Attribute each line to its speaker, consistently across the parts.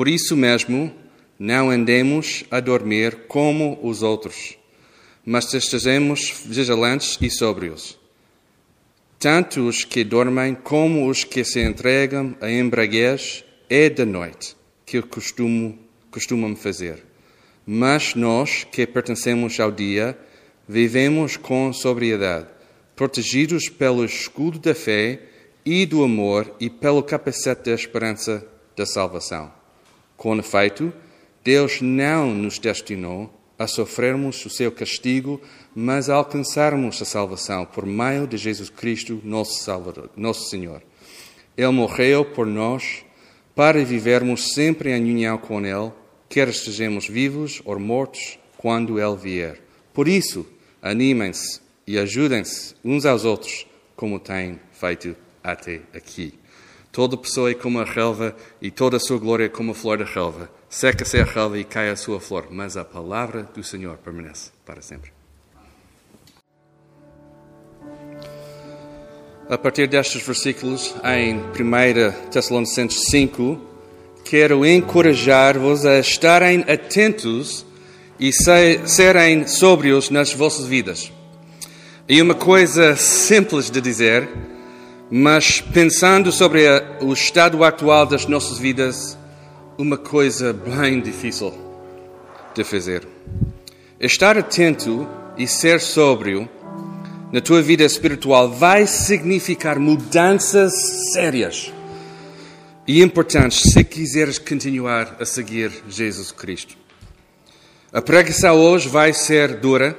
Speaker 1: Por isso mesmo, não andemos a dormir como os outros, mas estejamos vigilantes e sóbrios. Tanto os que dormem como os que se entregam a embraguez é de noite, que costumo, costumam fazer. Mas nós, que pertencemos ao dia, vivemos com sobriedade, protegidos pelo escudo da fé e do amor e pelo capacete da esperança da salvação. Com efeito, Deus não nos destinou a sofrermos o seu castigo, mas a alcançarmos a salvação por meio de Jesus Cristo, nosso Salvador, nosso Senhor. Ele morreu por nós para vivermos sempre em união com Ele, quer estejamos vivos ou mortos quando Ele vier. Por isso, animem-se e ajudem-se uns aos outros, como têm feito até aqui. Toda pessoa é como a relva e toda a sua glória é como a flor da relva. Seca-se a relva e cai a sua flor, mas a palavra do Senhor permanece para sempre. A partir destes versículos, em 1 Tessalonicenses 5, quero encorajar-vos a estarem atentos e serem sóbrios nas vossas vidas. E uma coisa simples de dizer, mas pensando sobre o estado atual das nossas vidas, uma coisa bem difícil de fazer. Estar atento e ser sóbrio na tua vida espiritual vai significar mudanças sérias e importantes se quiseres continuar a seguir Jesus Cristo. A pregação hoje vai ser dura,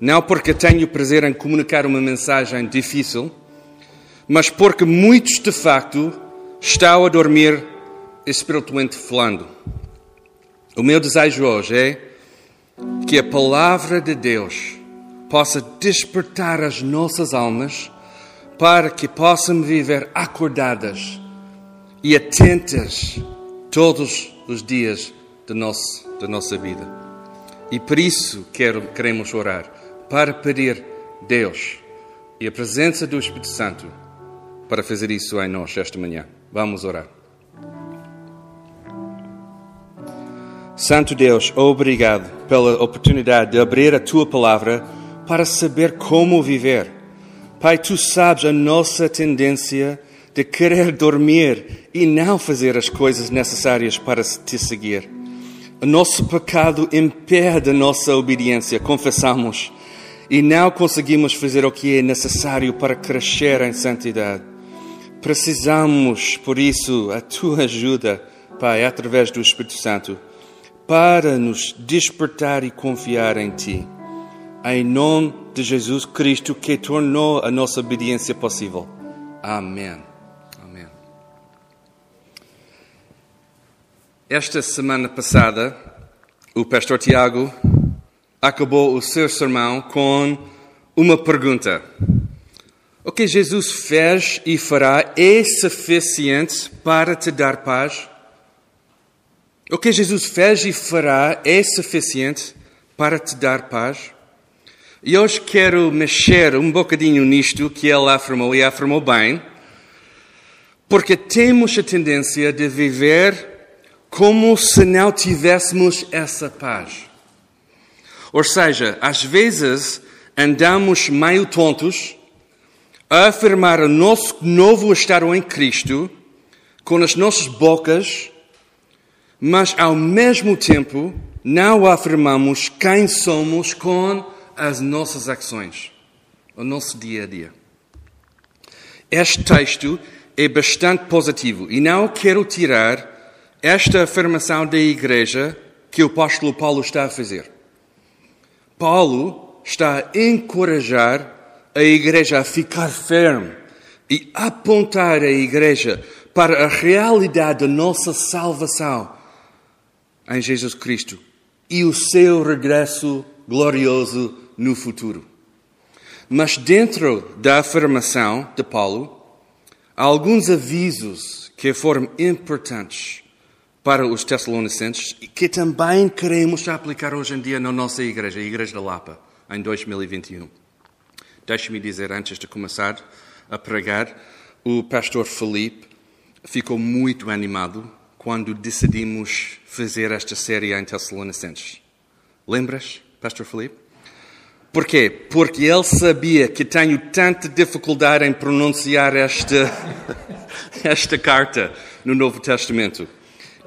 Speaker 1: não porque tenho prazer em comunicar uma mensagem difícil, mas porque muitos de facto estão a dormir espiritualmente falando. O meu desejo hoje é que a palavra de Deus possa despertar as nossas almas para que possamos viver acordadas e atentas todos os dias da nosso, da nossa vida. E por isso quero, queremos orar, para pedir Deus e a presença do Espírito Santo para fazer isso em nós esta manhã. Vamos orar. Santo Deus, obrigado pela oportunidade de abrir a tua palavra para saber como viver. Pai, tu sabes a nossa tendência de querer dormir e não fazer as coisas necessárias para te seguir. O nosso pecado impede a nossa obediência, confessamos, e não conseguimos fazer o que é necessário para crescer em santidade. Precisamos, por isso, a tua ajuda, Pai, através do Espírito Santo para nos despertar e confiar em Ti. Em nome de Jesus Cristo, que tornou a nossa obediência possível. Amém. Amém. Esta semana passada, o pastor Tiago acabou o seu sermão com uma pergunta. O que Jesus fez e fará é suficiente para te dar paz? O que Jesus fez e fará é suficiente para te dar paz? E hoje quero mexer um bocadinho nisto que ele afirmou e afirmou bem, porque temos a tendência de viver como se não tivéssemos essa paz. Ou seja, às vezes andamos meio tontos a afirmar o nosso novo estado em Cristo com as nossas bocas mas ao mesmo tempo não afirmamos quem somos com as nossas ações, o nosso dia a dia. Este texto é bastante positivo e não quero tirar esta afirmação da igreja que o apóstolo Paulo está a fazer. Paulo está a encorajar a igreja a ficar firme e apontar a igreja para a realidade da nossa salvação em Jesus Cristo e o seu regresso glorioso no futuro. Mas dentro da afirmação de Paulo, há alguns avisos que foram importantes para os Tessalonicenses e que também queremos aplicar hoje em dia na nossa igreja, a Igreja da Lapa, em 2021. Deixe-me dizer, antes de começar a pregar, o pastor Felipe ficou muito animado quando decidimos fazer esta série em Tessalonicenses. Lembras, Pastor Felipe? Porquê? Porque ele sabia que tenho tanta dificuldade em pronunciar esta, esta carta no Novo Testamento.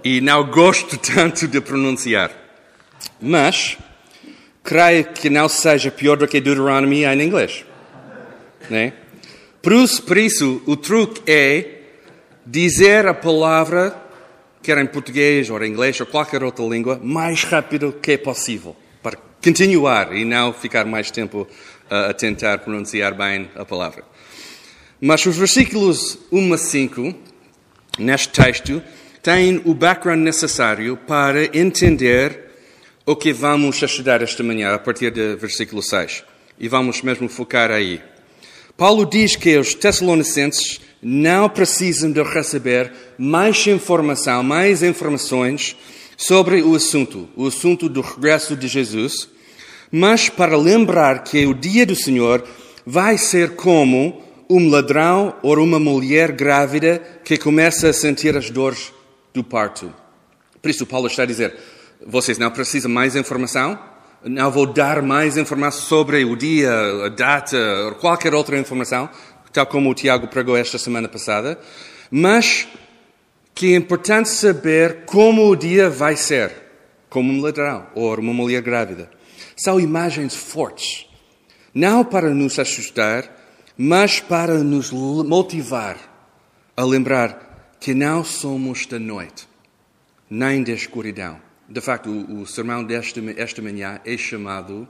Speaker 1: E não gosto tanto de pronunciar. Mas, creio que não seja pior do que Deuteronomy em inglês. Né? Por isso, por isso, o truque é dizer a palavra, quer em português ou em inglês ou qualquer outra língua, mais rápido que é possível, para continuar e não ficar mais tempo uh, a tentar pronunciar bem a palavra. Mas os versículos 1 a 5, neste texto, têm o background necessário para entender o que vamos estudar esta manhã, a partir do versículo 6. E vamos mesmo focar aí. Paulo diz que os Tessalonicenses não precisam de receber mais informação, mais informações sobre o assunto, o assunto do regresso de Jesus, mas para lembrar que o dia do Senhor vai ser como um ladrão ou uma mulher grávida que começa a sentir as dores do parto. Por isso, Paulo está a dizer: vocês não precisam mais informação? Não vou dar mais informação sobre o dia, a data, qualquer outra informação, tal como o Tiago pregou esta semana passada, mas que é importante saber como o dia vai ser, como um ladrão ou uma mulher grávida. São imagens fortes, não para nos assustar, mas para nos motivar a lembrar que não somos da noite, nem da escuridão de facto, o, o sermão desta esta manhã é chamado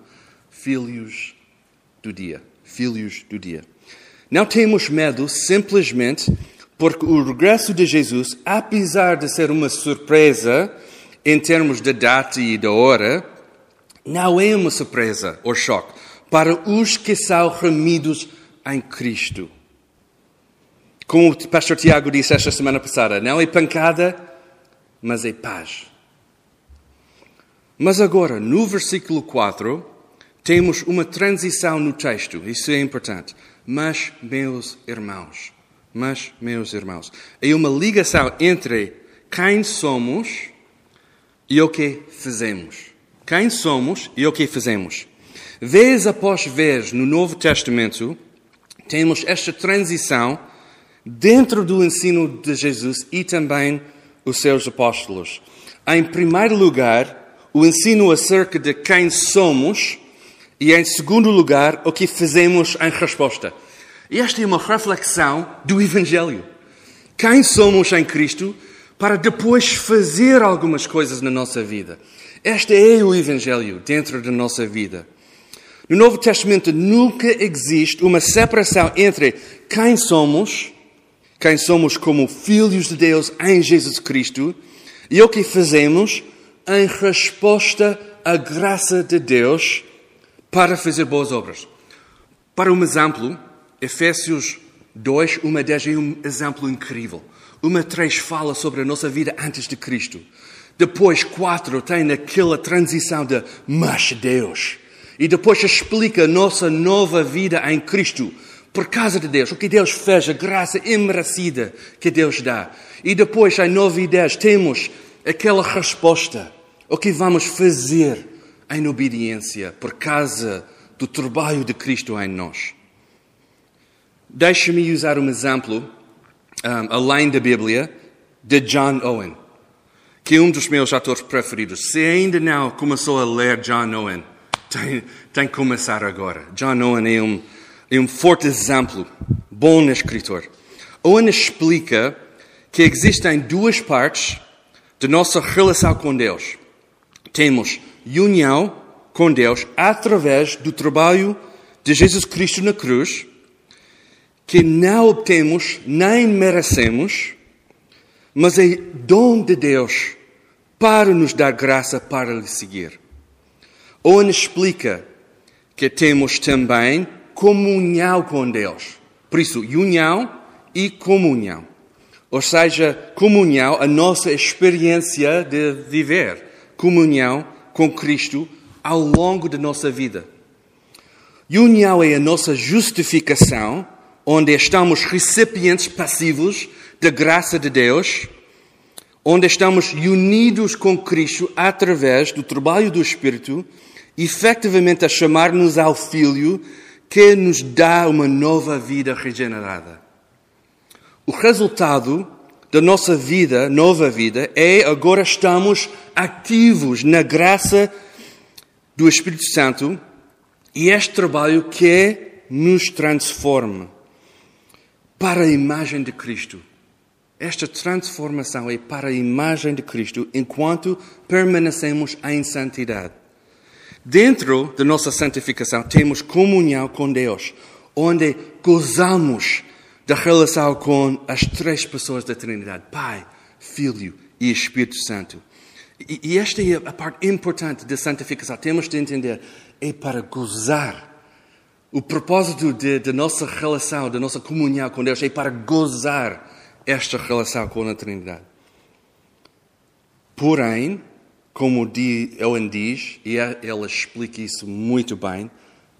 Speaker 1: Filhos do Dia. Filhos do Dia. Não temos medo simplesmente porque o regresso de Jesus, apesar de ser uma surpresa em termos da data e da hora, não é uma surpresa ou choque para os que são remidos em Cristo. Como o pastor Tiago disse esta semana passada, não é pancada, mas é paz. Mas agora, no versículo 4, temos uma transição no texto, isso é importante. Mas, meus irmãos, mas, meus irmãos, é uma ligação entre quem somos e o que fazemos. Quem somos e o que fazemos. Vez após vez no Novo Testamento, temos esta transição dentro do ensino de Jesus e também os seus apóstolos. Em primeiro lugar, o ensino acerca de quem somos e, em segundo lugar, o que fazemos em resposta. E esta é uma reflexão do Evangelho. Quem somos em Cristo para depois fazer algumas coisas na nossa vida. Este é o Evangelho dentro da nossa vida. No Novo Testamento nunca existe uma separação entre quem somos, quem somos como filhos de Deus em Jesus Cristo, e o que fazemos em resposta à graça de Deus para fazer boas obras. Para um exemplo, Efésios 2, uma 10 é um exemplo incrível. Uma 3 fala sobre a nossa vida antes de Cristo. Depois, 4 tem aquela transição de mas Deus. E depois explica a nossa nova vida em Cristo por causa de Deus, o que Deus fez, a graça imerecida que Deus dá. E depois, em 9 e 10, temos aquela resposta o que vamos fazer em obediência por causa do trabalho de Cristo em nós? Deixe-me usar um exemplo, um, além da Bíblia, de John Owen, que é um dos meus atores preferidos. Se ainda não começou a ler John Owen, tem, tem que começar agora. John Owen é um, é um forte exemplo, bom escritor. Owen explica que existem duas partes de nossa relação com Deus temos união com Deus através do trabalho de Jesus Cristo na cruz, que não obtemos nem merecemos, mas é dom de Deus para nos dar graça para lhe seguir. Owen explica que temos também comunhão com Deus. Por isso, união e comunhão. Ou seja, comunhão, a nossa experiência de viver comunhão com Cristo ao longo da nossa vida. União é a nossa justificação, onde estamos recipientes passivos da graça de Deus, onde estamos unidos com Cristo através do trabalho do Espírito, efetivamente a chamar-nos ao Filho que nos dá uma nova vida regenerada. O resultado da nossa vida, nova vida, é agora estamos ativos na graça do Espírito Santo e este trabalho que nos transforma para a imagem de Cristo. Esta transformação é para a imagem de Cristo enquanto permanecemos em santidade. Dentro da nossa santificação temos comunhão com Deus, onde gozamos da relação com as três pessoas da Trindade: Pai, Filho e Espírito Santo. E, e esta é a parte importante da santificação. Temos de entender, é para gozar. O propósito da nossa relação, da nossa comunhão com Deus, é para gozar esta relação com a Trindade. Porém, como Owen diz, e ela explica isso muito bem,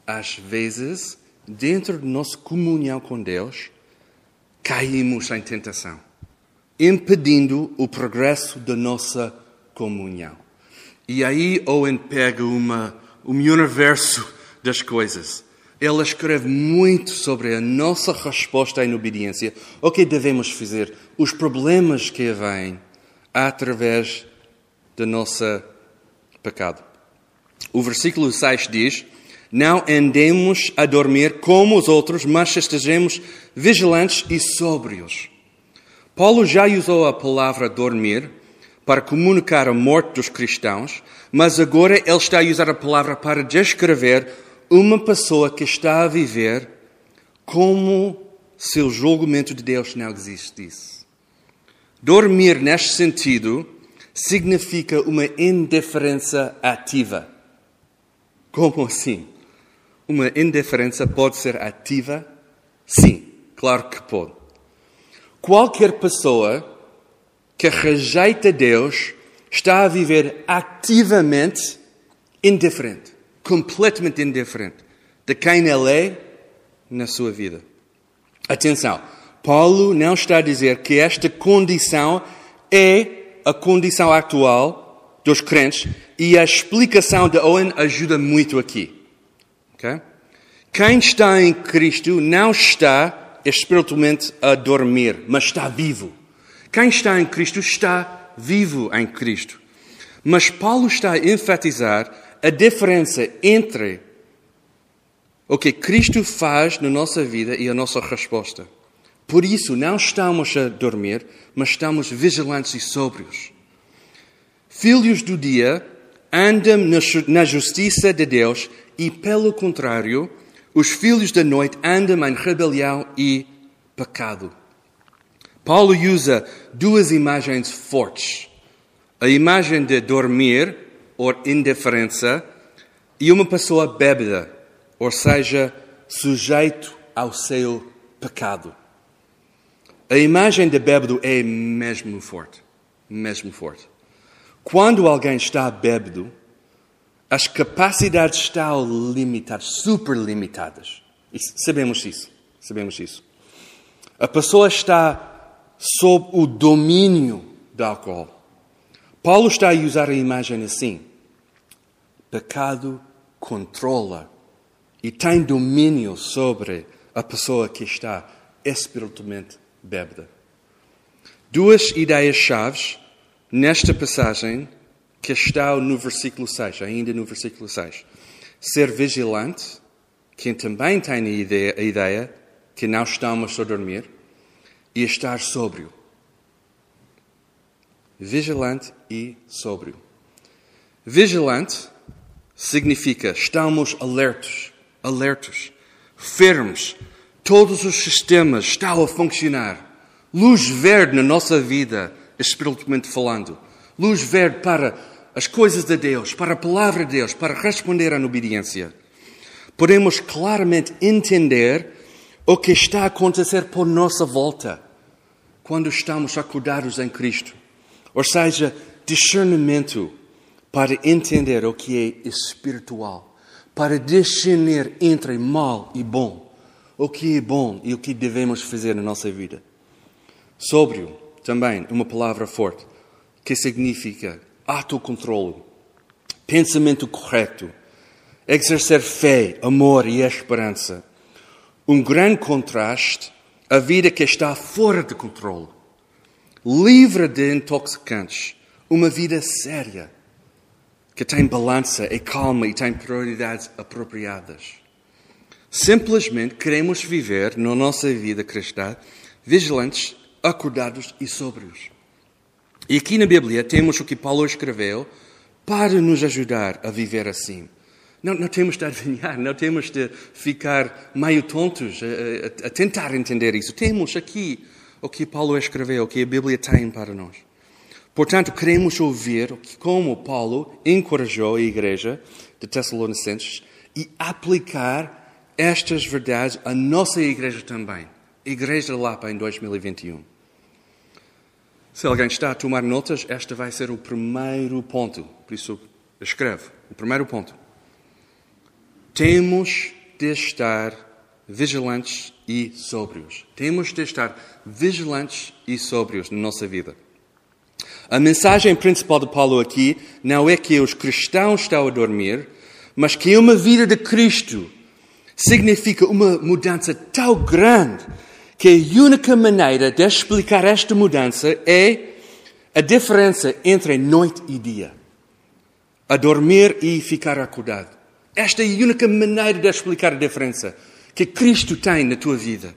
Speaker 1: às vezes, dentro de nossa comunhão com Deus, caímos em tentação, impedindo o progresso da nossa comunhão. E aí Owen pega uma, um universo das coisas. Ele escreve muito sobre a nossa resposta em obediência, o que devemos fazer, os problemas que vêm através do nosso pecado. O versículo 6 diz: Não andemos a dormir como os outros, mas estejamos vigilantes e sóbrios. Paulo já usou a palavra dormir para comunicar a morte dos cristãos, mas agora ele está a usar a palavra para descrever uma pessoa que está a viver como se o julgamento de Deus não existisse. Dormir, neste sentido, significa uma indiferença ativa. Como assim? Uma indiferença pode ser ativa? Sim, claro que pode. Qualquer pessoa que rejeita Deus está a viver ativamente indiferente, completamente indiferente de quem Ele é na sua vida. Atenção, Paulo não está a dizer que esta condição é a condição atual dos crentes e a explicação de Owen ajuda muito aqui. Okay? Quem está em Cristo não está espiritualmente a dormir, mas está vivo. Quem está em Cristo está vivo em Cristo. Mas Paulo está a enfatizar a diferença entre o que Cristo faz na nossa vida e a nossa resposta. Por isso, não estamos a dormir, mas estamos vigilantes e sóbrios. Filhos do dia andam na justiça de Deus e, pelo contrário, os filhos da noite andam em rebelião e pecado. Paulo usa duas imagens fortes: a imagem de dormir, ou indiferença, e uma pessoa bêbada, ou seja, sujeito ao seu pecado. A imagem de bêbado é mesmo forte, mesmo forte. Quando alguém está bêbado, as capacidades estão limitadas, super limitadas. sabemos isso, sabemos isso. A pessoa está sob o domínio do álcool. Paulo está a usar a imagem assim: pecado controla e tem domínio sobre a pessoa que está espiritualmente bêbada. Duas ideias-chave nesta passagem que estão no versículo 6, ainda no versículo 6. Ser vigilante, quem também tem a ideia, a ideia que não estamos a dormir, e estar sóbrio. Vigilante e sóbrio. Vigilante significa estamos alertos, alertos, firmes. Todos os sistemas estão a funcionar. Luz verde na nossa vida, espiritualmente falando. Luz verde para as coisas de Deus, para a palavra de Deus, para responder à obediência. Podemos claramente entender o que está a acontecer por nossa volta quando estamos acordados em Cristo. Ou seja, discernimento para entender o que é espiritual, para discernir entre mal e bom, o que é bom e o que devemos fazer na nossa vida. Sóbrio, também, uma palavra forte. que significa autocontrole, pensamento correto, exercer fé, amor e esperança. Um grande contraste à vida que está fora de controle, livre de intoxicantes, uma vida séria, que tem balança, é calma e tem prioridades apropriadas. Simplesmente queremos viver na nossa vida cristã vigilantes, acordados e sóbrios. E aqui na Bíblia temos o que Paulo escreveu para nos ajudar a viver assim. Não, não temos de adivinhar, não temos de ficar meio tontos a, a, a tentar entender isso. Temos aqui o que Paulo escreveu, o que a Bíblia tem para nós. Portanto, queremos ouvir como Paulo encorajou a igreja de Tessalonicenses e aplicar estas verdades à nossa igreja também. Igreja Lapa em 2021. Se alguém está a tomar notas, este vai ser o primeiro ponto. Por isso, escreve. O primeiro ponto. Temos de estar vigilantes e sóbrios. Temos de estar vigilantes e sóbrios na nossa vida. A mensagem principal de Paulo aqui não é que os cristãos estão a dormir, mas que uma vida de Cristo significa uma mudança tão grande que a única maneira de explicar esta mudança é a diferença entre noite e dia. A dormir e ficar acordado. Esta é a única maneira de explicar a diferença que Cristo tem na tua vida.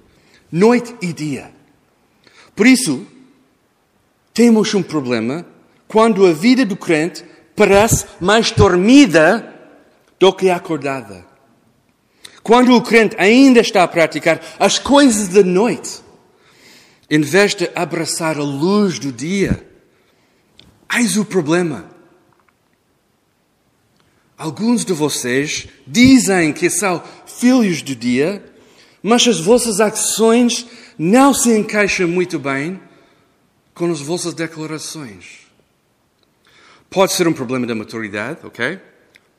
Speaker 1: Noite e dia. Por isso, temos um problema quando a vida do crente parece mais dormida do que acordada. Quando o crente ainda está a praticar as coisas da noite, em vez de abraçar a luz do dia, eis o problema. Alguns de vocês dizem que são filhos do dia, mas as vossas ações não se encaixam muito bem com as vossas declarações. Pode ser um problema de maturidade, ok?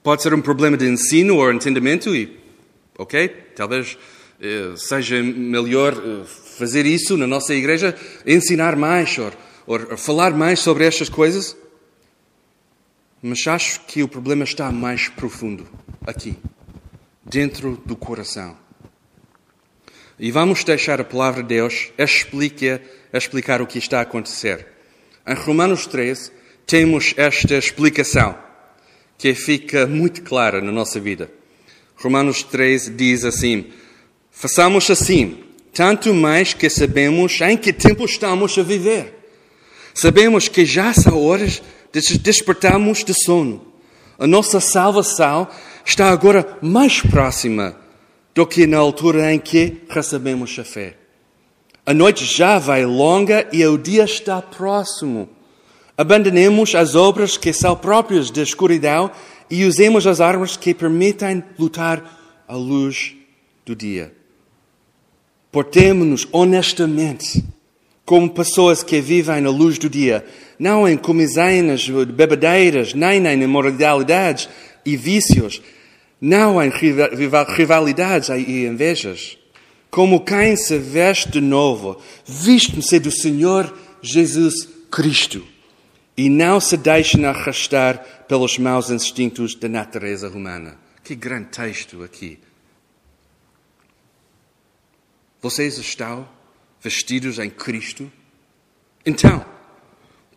Speaker 1: Pode ser um problema de ensino ou entendimento e, ok? Talvez eh, seja melhor eh, fazer isso na nossa igreja, ensinar mais ou, falar mais sobre estas coisas. Mas acho que o problema está mais profundo aqui, dentro do coração. E vamos deixar a palavra de Deus explique, explicar o que está a acontecer. Em Romanos 13, temos esta explicação que fica muito clara na nossa vida. Romanos 13 diz assim: Façamos assim, tanto mais que sabemos em que tempo estamos a viver. Sabemos que já são horas de despertarmos de sono. A nossa salvação está agora mais próxima do que na altura em que recebemos a fé. A noite já vai longa e o dia está próximo. Abandonemos as obras que são próprias da escuridão e usemos as armas que permitem lutar à luz do dia. Portemos-nos honestamente como pessoas que vivem na luz do dia, não em comizeiras, bebedeiras, nem em imoralidades e vícios, não em rivalidades e invejas. Como quem se veste de novo, viste-se do Senhor Jesus Cristo e não se deixem arrastar pelos maus instintos da natureza humana. Que grande texto aqui. Vocês estão vestidos em Cristo? Então,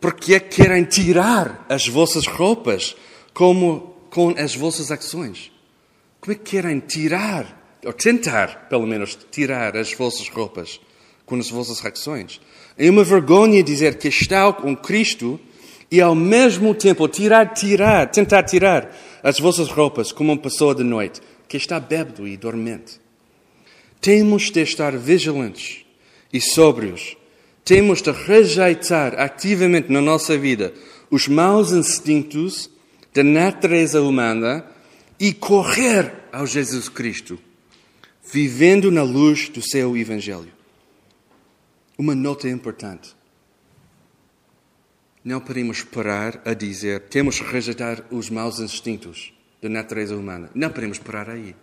Speaker 1: por que querem tirar as vossas roupas como com as vossas ações? Como é que querem tirar, ou tentar, pelo menos, tirar as vossas roupas com as vossas ações? É uma vergonha dizer que está com Cristo e ao mesmo tempo tirar, tirar, tentar tirar as vossas roupas como uma pessoa de noite que está bêbado e dormente. Temos de estar vigilantes e sóbrios. Temos de rejeitar ativamente na nossa vida os maus instintos da natureza humana e correr ao Jesus Cristo, vivendo na luz do seu Evangelho. Uma nota importante. Não podemos parar a dizer temos que rejeitar os maus instintos da natureza humana. Não podemos parar aí.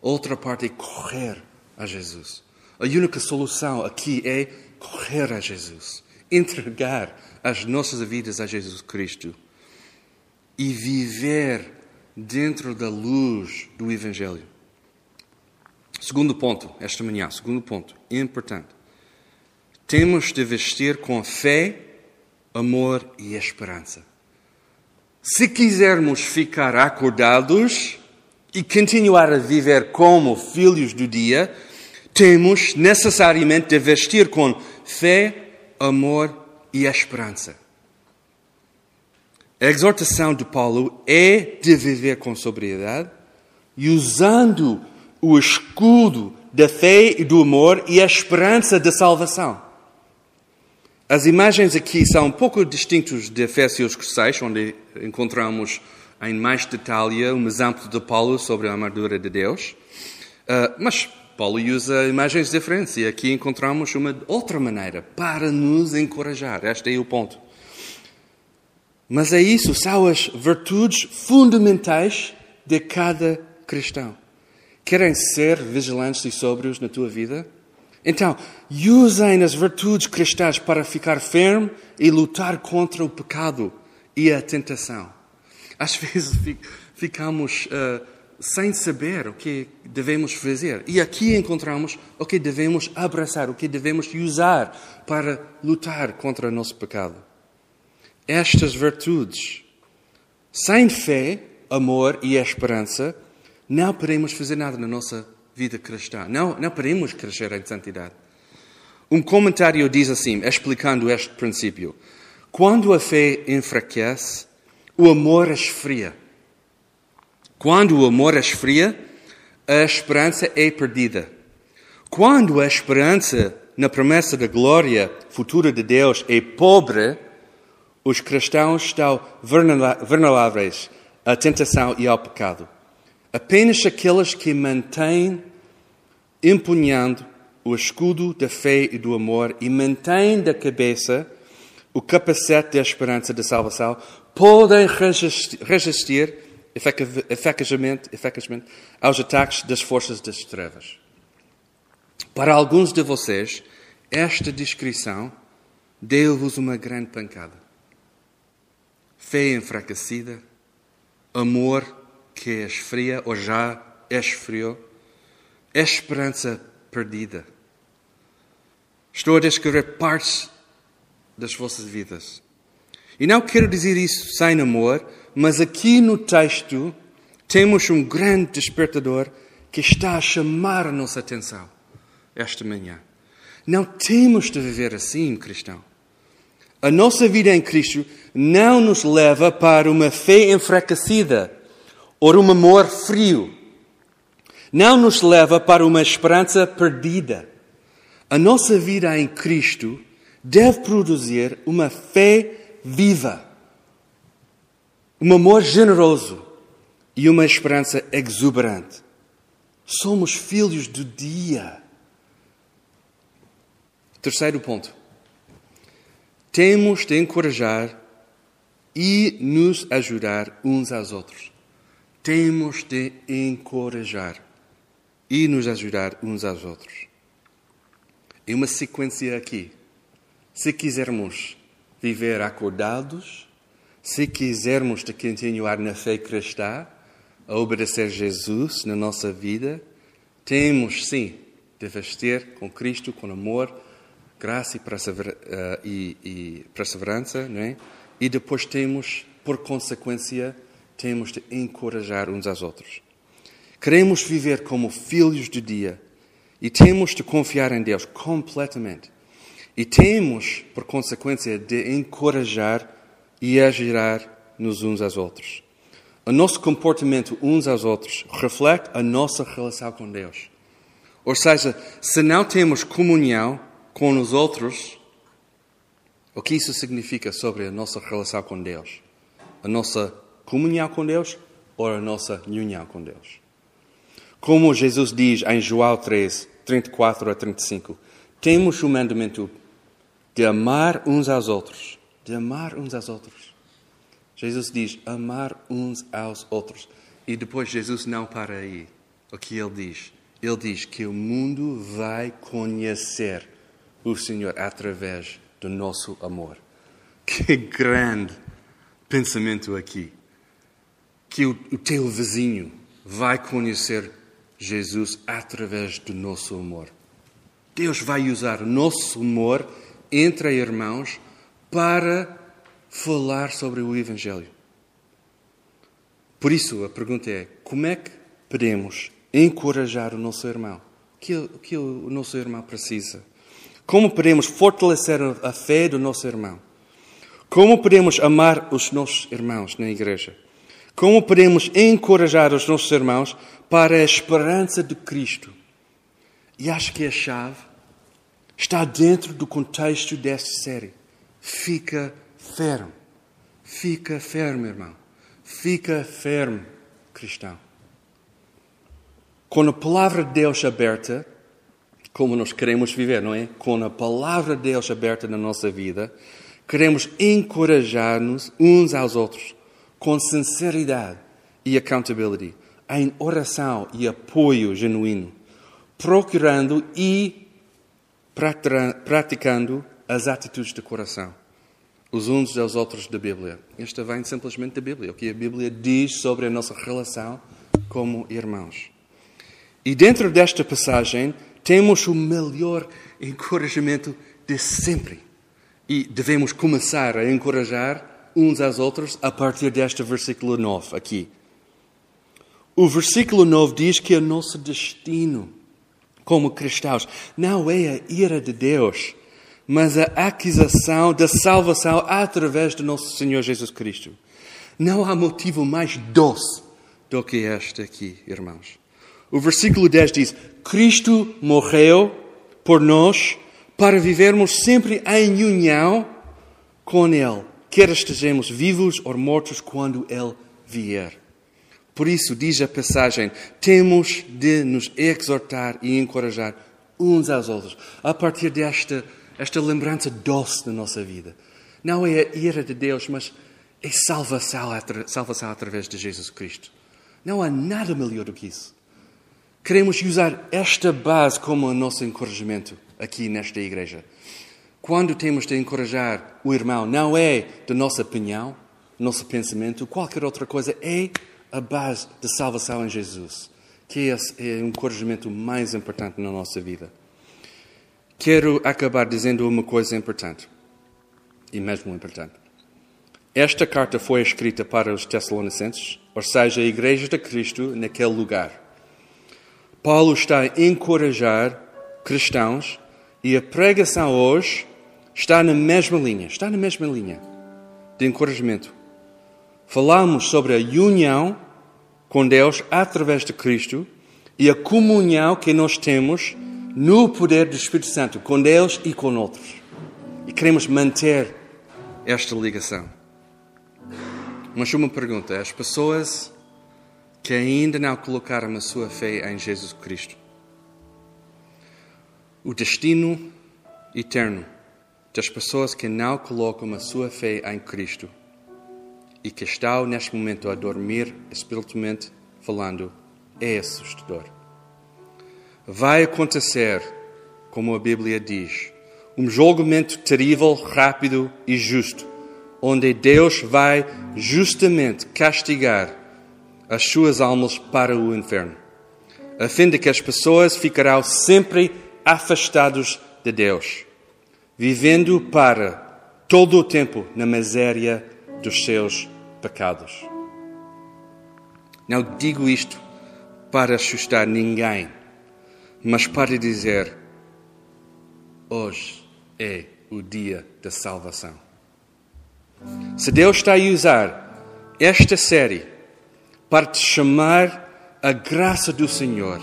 Speaker 1: Outra parte é correr a Jesus. A única solução aqui é correr a Jesus entregar as nossas vidas a Jesus Cristo e viver dentro da luz do Evangelho. Segundo ponto, esta manhã, segundo ponto, importante. Temos de vestir com fé, amor e esperança. Se quisermos ficar acordados e continuar a viver como filhos do dia, temos necessariamente de vestir com fé, amor e esperança. A exortação de Paulo é de viver com sobriedade e usando o escudo da fé e do amor e a esperança da salvação. As imagens aqui são um pouco distintas de Efésios 6, onde encontramos em mais detalhe um exemplo de Paulo sobre a armadura de Deus. Uh, mas Paulo usa imagens diferentes e aqui encontramos uma outra maneira para nos encorajar. Este é o ponto. Mas é isso, são as virtudes fundamentais de cada cristão. Querem ser vigilantes e sóbrios na tua vida? Então, usem as virtudes cristãs para ficar firme e lutar contra o pecado e a tentação. Às vezes ficamos uh, sem saber o que devemos fazer. E aqui encontramos o que devemos abraçar, o que devemos usar para lutar contra o nosso pecado estas virtudes. Sem fé, amor e esperança, não podemos fazer nada na nossa vida cristã. Não, não podemos crescer em santidade. Um comentário diz assim, explicando este princípio: quando a fé enfraquece, o amor esfria. Quando o amor esfria, a esperança é perdida. Quando a esperança na promessa da glória futura de Deus é pobre, os cristãos estão vulneráveis à tentação e ao pecado. Apenas aqueles que mantêm empunhando o escudo da fé e do amor e mantêm da cabeça o capacete da esperança da salvação podem resistir eficazmente, eficazmente aos ataques das forças das trevas. Para alguns de vocês, esta descrição deu-vos uma grande pancada fé enfraquecida, amor que esfria ou já esfriou, esperança perdida. Estou a descrever partes das vossas vidas. E não quero dizer isso sem amor, mas aqui no texto temos um grande despertador que está a chamar a nossa atenção esta manhã. Não temos de viver assim, cristão. A nossa vida em Cristo não nos leva para uma fé enfraquecida ou um amor frio. Não nos leva para uma esperança perdida. A nossa vida em Cristo deve produzir uma fé viva, um amor generoso e uma esperança exuberante. Somos filhos do dia. Terceiro ponto. Temos de encorajar e nos ajudar uns aos outros. Temos de encorajar e nos ajudar uns aos outros. É uma sequência aqui. Se quisermos viver acordados, se quisermos de continuar na fé cristã, a obedecer Jesus na nossa vida, temos sim de vestir com Cristo, com amor, graça e, eh, perseverança, não é? E depois temos, por consequência, temos de encorajar uns aos outros. Queremos viver como filhos do dia e temos de confiar em Deus completamente. E temos, por consequência, de encorajar e ajudar nos uns aos outros. O nosso comportamento uns aos outros reflete a nossa relação com Deus. Ou seja, se não temos comunhão, com os outros, o que isso significa sobre a nossa relação com Deus? A nossa comunhão com Deus ou a nossa união com Deus? Como Jesus diz em João 3, 34 a 35, temos o mandamento de amar uns aos outros. De amar uns aos outros. Jesus diz amar uns aos outros. E depois Jesus não para aí. O que ele diz? Ele diz que o mundo vai conhecer o Senhor através do nosso amor. Que grande pensamento aqui. Que o, o teu vizinho vai conhecer Jesus através do nosso amor. Deus vai usar nosso amor entre irmãos para falar sobre o Evangelho. Por isso, a pergunta é: como é que podemos encorajar o nosso irmão? O que, o que o nosso irmão precisa? Como podemos fortalecer a fé do nosso irmão? Como podemos amar os nossos irmãos na igreja? Como podemos encorajar os nossos irmãos para a esperança de Cristo? E acho que a chave está dentro do contexto desta série. Fica fermo. Fica fermo, irmão. Fica fermo, cristão. Com a palavra de Deus aberta, como nós queremos viver, não é? Com a palavra de Deus aberta na nossa vida, queremos encorajar-nos uns aos outros com sinceridade e accountability, em oração e apoio genuíno, procurando e praticando as atitudes de coração, os uns aos outros da Bíblia. Esta vem simplesmente da Bíblia, o que a Bíblia diz sobre a nossa relação como irmãos. E dentro desta passagem temos o melhor encorajamento de sempre. E devemos começar a encorajar uns aos outros a partir deste versículo 9 aqui. O versículo 9 diz que o nosso destino como cristãos não é a ira de Deus, mas a aquisição da salvação através do nosso Senhor Jesus Cristo. Não há motivo mais doce do que este aqui, irmãos. O versículo 10 diz: Cristo morreu por nós para vivermos sempre em união com Ele, quer estejamos vivos ou mortos quando Ele vier. Por isso, diz a passagem, temos de nos exortar e encorajar uns aos outros, a partir desta esta lembrança doce da nossa vida. Não é a ira de Deus, mas é salvação, salvação através de Jesus Cristo. Não há nada melhor do que isso. Queremos usar esta base como nosso encorajamento aqui nesta igreja. Quando temos de encorajar o irmão, não é da nossa opinião, nosso pensamento, qualquer outra coisa, é a base da salvação em Jesus, que é o encorajamento mais importante na nossa vida. Quero acabar dizendo uma coisa importante, e mesmo importante. Esta carta foi escrita para os Tessalonicenses, ou seja, a Igreja de Cristo naquele lugar. Paulo está a encorajar cristãos e a pregação hoje está na mesma linha, está na mesma linha de encorajamento. Falamos sobre a união com Deus através de Cristo e a comunhão que nós temos no poder do Espírito Santo com Deus e com outros. E queremos manter esta ligação. Mas uma pergunta: as pessoas que ainda não colocaram a sua fé em Jesus Cristo, o destino eterno das pessoas que não colocam a sua fé em Cristo e que estão neste momento a dormir espiritualmente falando é assustador. Vai acontecer, como a Bíblia diz, um julgamento terrível, rápido e justo, onde Deus vai justamente castigar as suas almas para o inferno, a fim de que as pessoas ficarão sempre afastados de Deus, vivendo para todo o tempo na miséria dos seus pecados. Não digo isto para assustar ninguém, mas para dizer: hoje é o dia da salvação. Se Deus está a usar esta série para te chamar a graça do Senhor,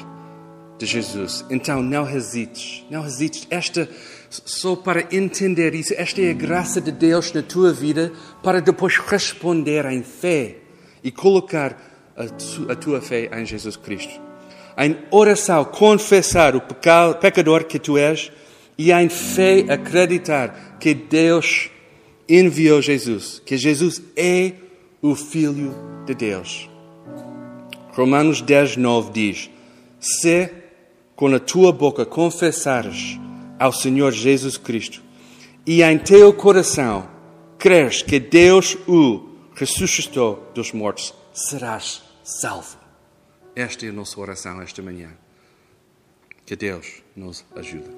Speaker 1: de Jesus, então não hesites, não hesites. Esta só para entender isso, esta é a graça de Deus na tua vida para depois responder em fé e colocar a, tu, a tua fé em Jesus Cristo. Em oração, confessar o pecado, pecador que tu és e em fé acreditar que Deus enviou Jesus, que Jesus é o Filho de Deus. Romanos 10, 9 diz: Se com a tua boca confessares ao Senhor Jesus Cristo e em teu coração creres que Deus o ressuscitou dos mortos, serás salvo. Esta é a nossa oração esta manhã. Que Deus nos ajude.